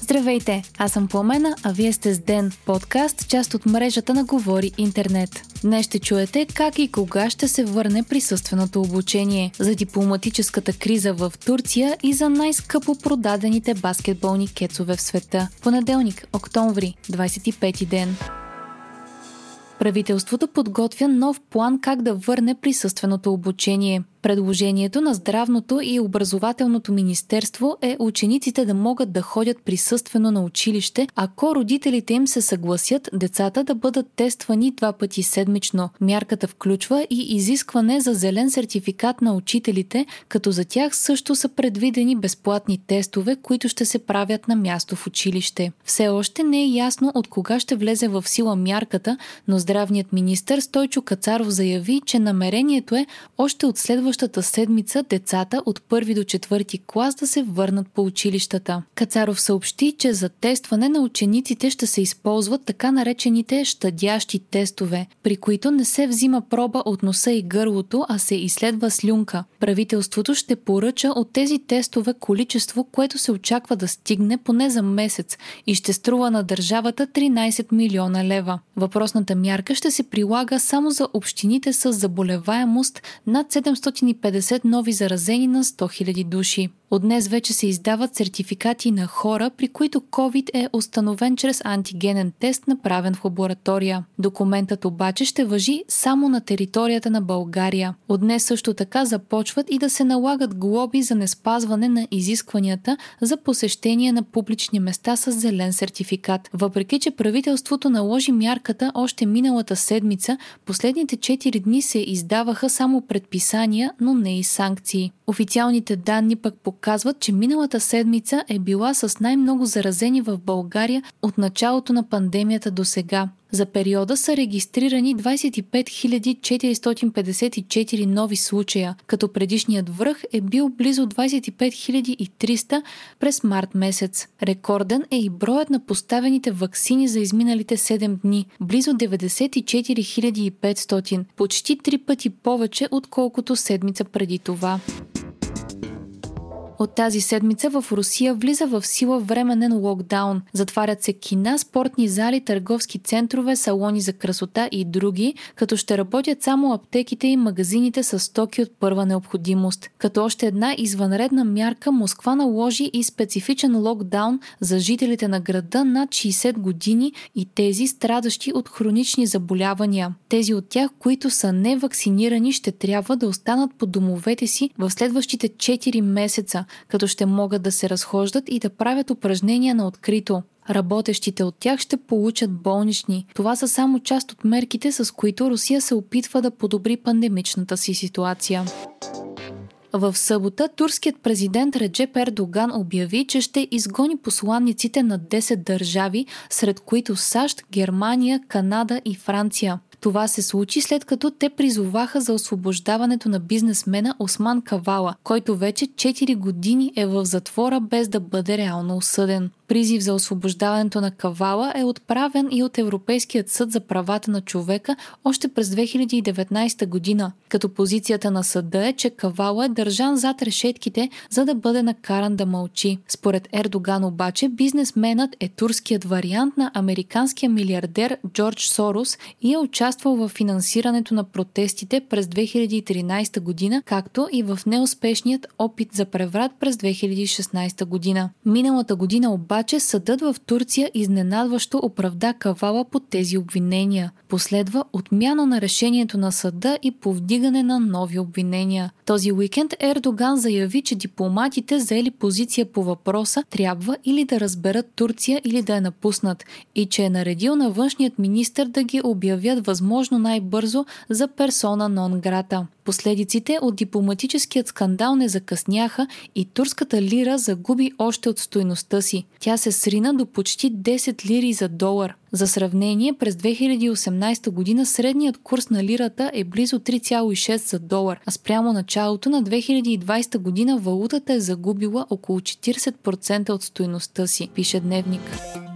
Здравейте, аз съм Пламена, а вие сте с Ден, подкаст, част от мрежата на Говори Интернет. Днес ще чуете как и кога ще се върне присъственото обучение, за дипломатическата криза в Турция и за най-скъпо продадените баскетболни кецове в света. Понеделник, октомври, 25 ден. Правителството подготвя нов план как да върне присъственото обучение. Предложението на Здравното и Образователното министерство е учениците да могат да ходят присъствено на училище, ако родителите им се съгласят децата да бъдат тествани два пъти седмично. Мярката включва и изискване за зелен сертификат на учителите, като за тях също са предвидени безплатни тестове, които ще се правят на място в училище. Все още не е ясно от кога ще влезе в сила мярката, но здравният министр Стойчо Кацаров заяви, че намерението е още от следващата следващата седмица децата от първи до четвърти клас да се върнат по училищата. Кацаров съобщи, че за тестване на учениците ще се използват така наречените щадящи тестове, при които не се взима проба от носа и гърлото, а се изследва слюнка. Правителството ще поръча от тези тестове количество, което се очаква да стигне поне за месец и ще струва на държавата 13 милиона лева. Въпросната мярка ще се прилага само за общините с заболеваемост над 700 550 нови заразени на 100 000 души. От днес вече се издават сертификати на хора, при които COVID е установен чрез антигенен тест, направен в лаборатория. Документът обаче ще въжи само на територията на България. От днес също така започват и да се налагат глоби за неспазване на изискванията за посещение на публични места с зелен сертификат. Въпреки, че правителството наложи мярката още миналата седмица, последните 4 дни се издаваха само предписания, но не и санкции. Официалните данни пък показват, че миналата седмица е била с най-много заразени в България от началото на пандемията до сега. За периода са регистрирани 25 454 нови случая, като предишният връх е бил близо 25 300 през март месец. Рекорден е и броят на поставените вакцини за изминалите 7 дни – близо 94 500, почти три пъти повече, отколкото седмица преди това. От тази седмица в Русия влиза в сила временен локдаун. Затварят се кина, спортни зали, търговски центрове, салони за красота и други, като ще работят само аптеките и магазините с стоки от първа необходимост. Като още една извънредна мярка Москва наложи и специфичен локдаун за жителите на града над 60 години и тези страдащи от хронични заболявания. Тези от тях, които са невакцинирани, ще трябва да останат по домовете си в следващите 4 месеца, като ще могат да се разхождат и да правят упражнения на открито. Работещите от тях ще получат болнични. Това са само част от мерките, с които Русия се опитва да подобри пандемичната си ситуация. В събота турският президент Реджеп Ердоган обяви, че ще изгони посланниците на 10 държави, сред които САЩ, Германия, Канада и Франция. Това се случи след като те призоваха за освобождаването на бизнесмена Осман Кавала, който вече 4 години е в затвора без да бъде реално осъден. Призив за освобождаването на Кавала е отправен и от Европейският съд за правата на човека още през 2019 година, като позицията на съда е, че Кавала е държан зад решетките, за да бъде накаран да мълчи. Според Ердоган обаче, бизнесменът е турският вариант на американския милиардер Джордж Сорос и е участвал в финансирането на протестите през 2013 година, както и в неуспешният опит за преврат през 2016 година. Миналата година обаче съдът в Турция изненадващо оправда Кавала под тези обвинения. Последва отмяна на решението на съда и повдигане на нови обвинения. Този уикенд Ердоган заяви, че дипломатите заели позиция по въпроса трябва или да разберат Турция или да я напуснат и че е наредил на външният министр да ги обявят възможно най-бързо за персона нон грата. Последиците от дипломатическият скандал не закъсняха и турската лира загуби още от стойността си. Тя се срина до почти 10 лири за долар. За сравнение, през 2018 година средният курс на лирата е близо 3,6 за долар, а спрямо началото на 2020 година валутата е загубила около 40% от стойността си, пише Дневник.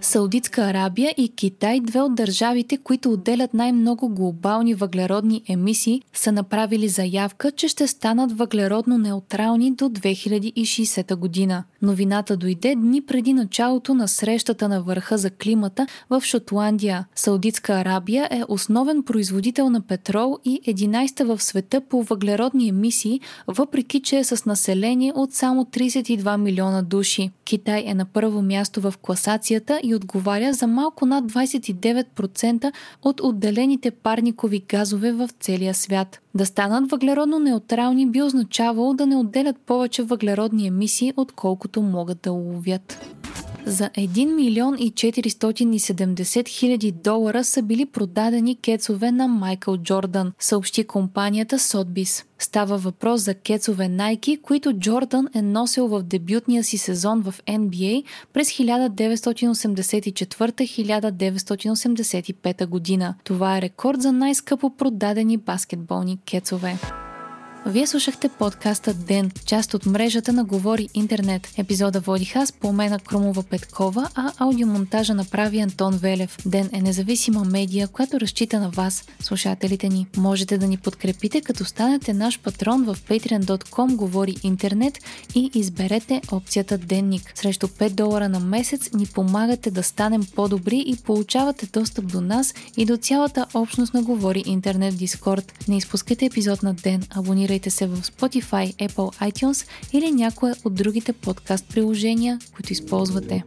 Саудитска Арабия и Китай, две от държавите, които отделят най-много глобални въглеродни емисии, са направили заявка, че ще станат въглеродно неутрални до 2060 година. Новината дойде дни преди началото на срещата на върха за климата в Шотландия. Саудитска Арабия е основен производител на петрол и 11-та в света по въглеродни емисии, въпреки че е с население от само 32 милиона души. Китай е на първо място в класацията и отговаря за малко над 29% от отделените парникови газове в целия свят. Да станат въглеродно неутрални би означавало да не отделят повече въглеродни емисии, отколкото могат да уловят. За 1 милион и 470 хиляди долара са били продадени кецове на Майкъл Джордан, съобщи компанията Сотбис. Става въпрос за кецове Nike, които Джордан е носил в дебютния си сезон в NBA през 1984-1985 година. Това е рекорд за най-скъпо продадени баскетболни кецове. Вие слушахте подкаста Ден, част от мрежата на Говори Интернет. Епизода водих аз, Пламена Крумова Петкова, а аудиомонтажа направи Антон Велев. Ден е независима медия, която разчита на вас, слушателите ни. Можете да ни подкрепите, като станете наш патрон в patreon.com Говори Интернет и изберете опцията Денник. Срещу 5 долара на месец ни помагате да станем по-добри и получавате достъп до нас и до цялата общност на Говори Интернет Дискорд. Не изпускайте епизод на Ден, абонирайте Абонирайте се в Spotify, Apple iTunes или някое от другите подкаст приложения, които използвате.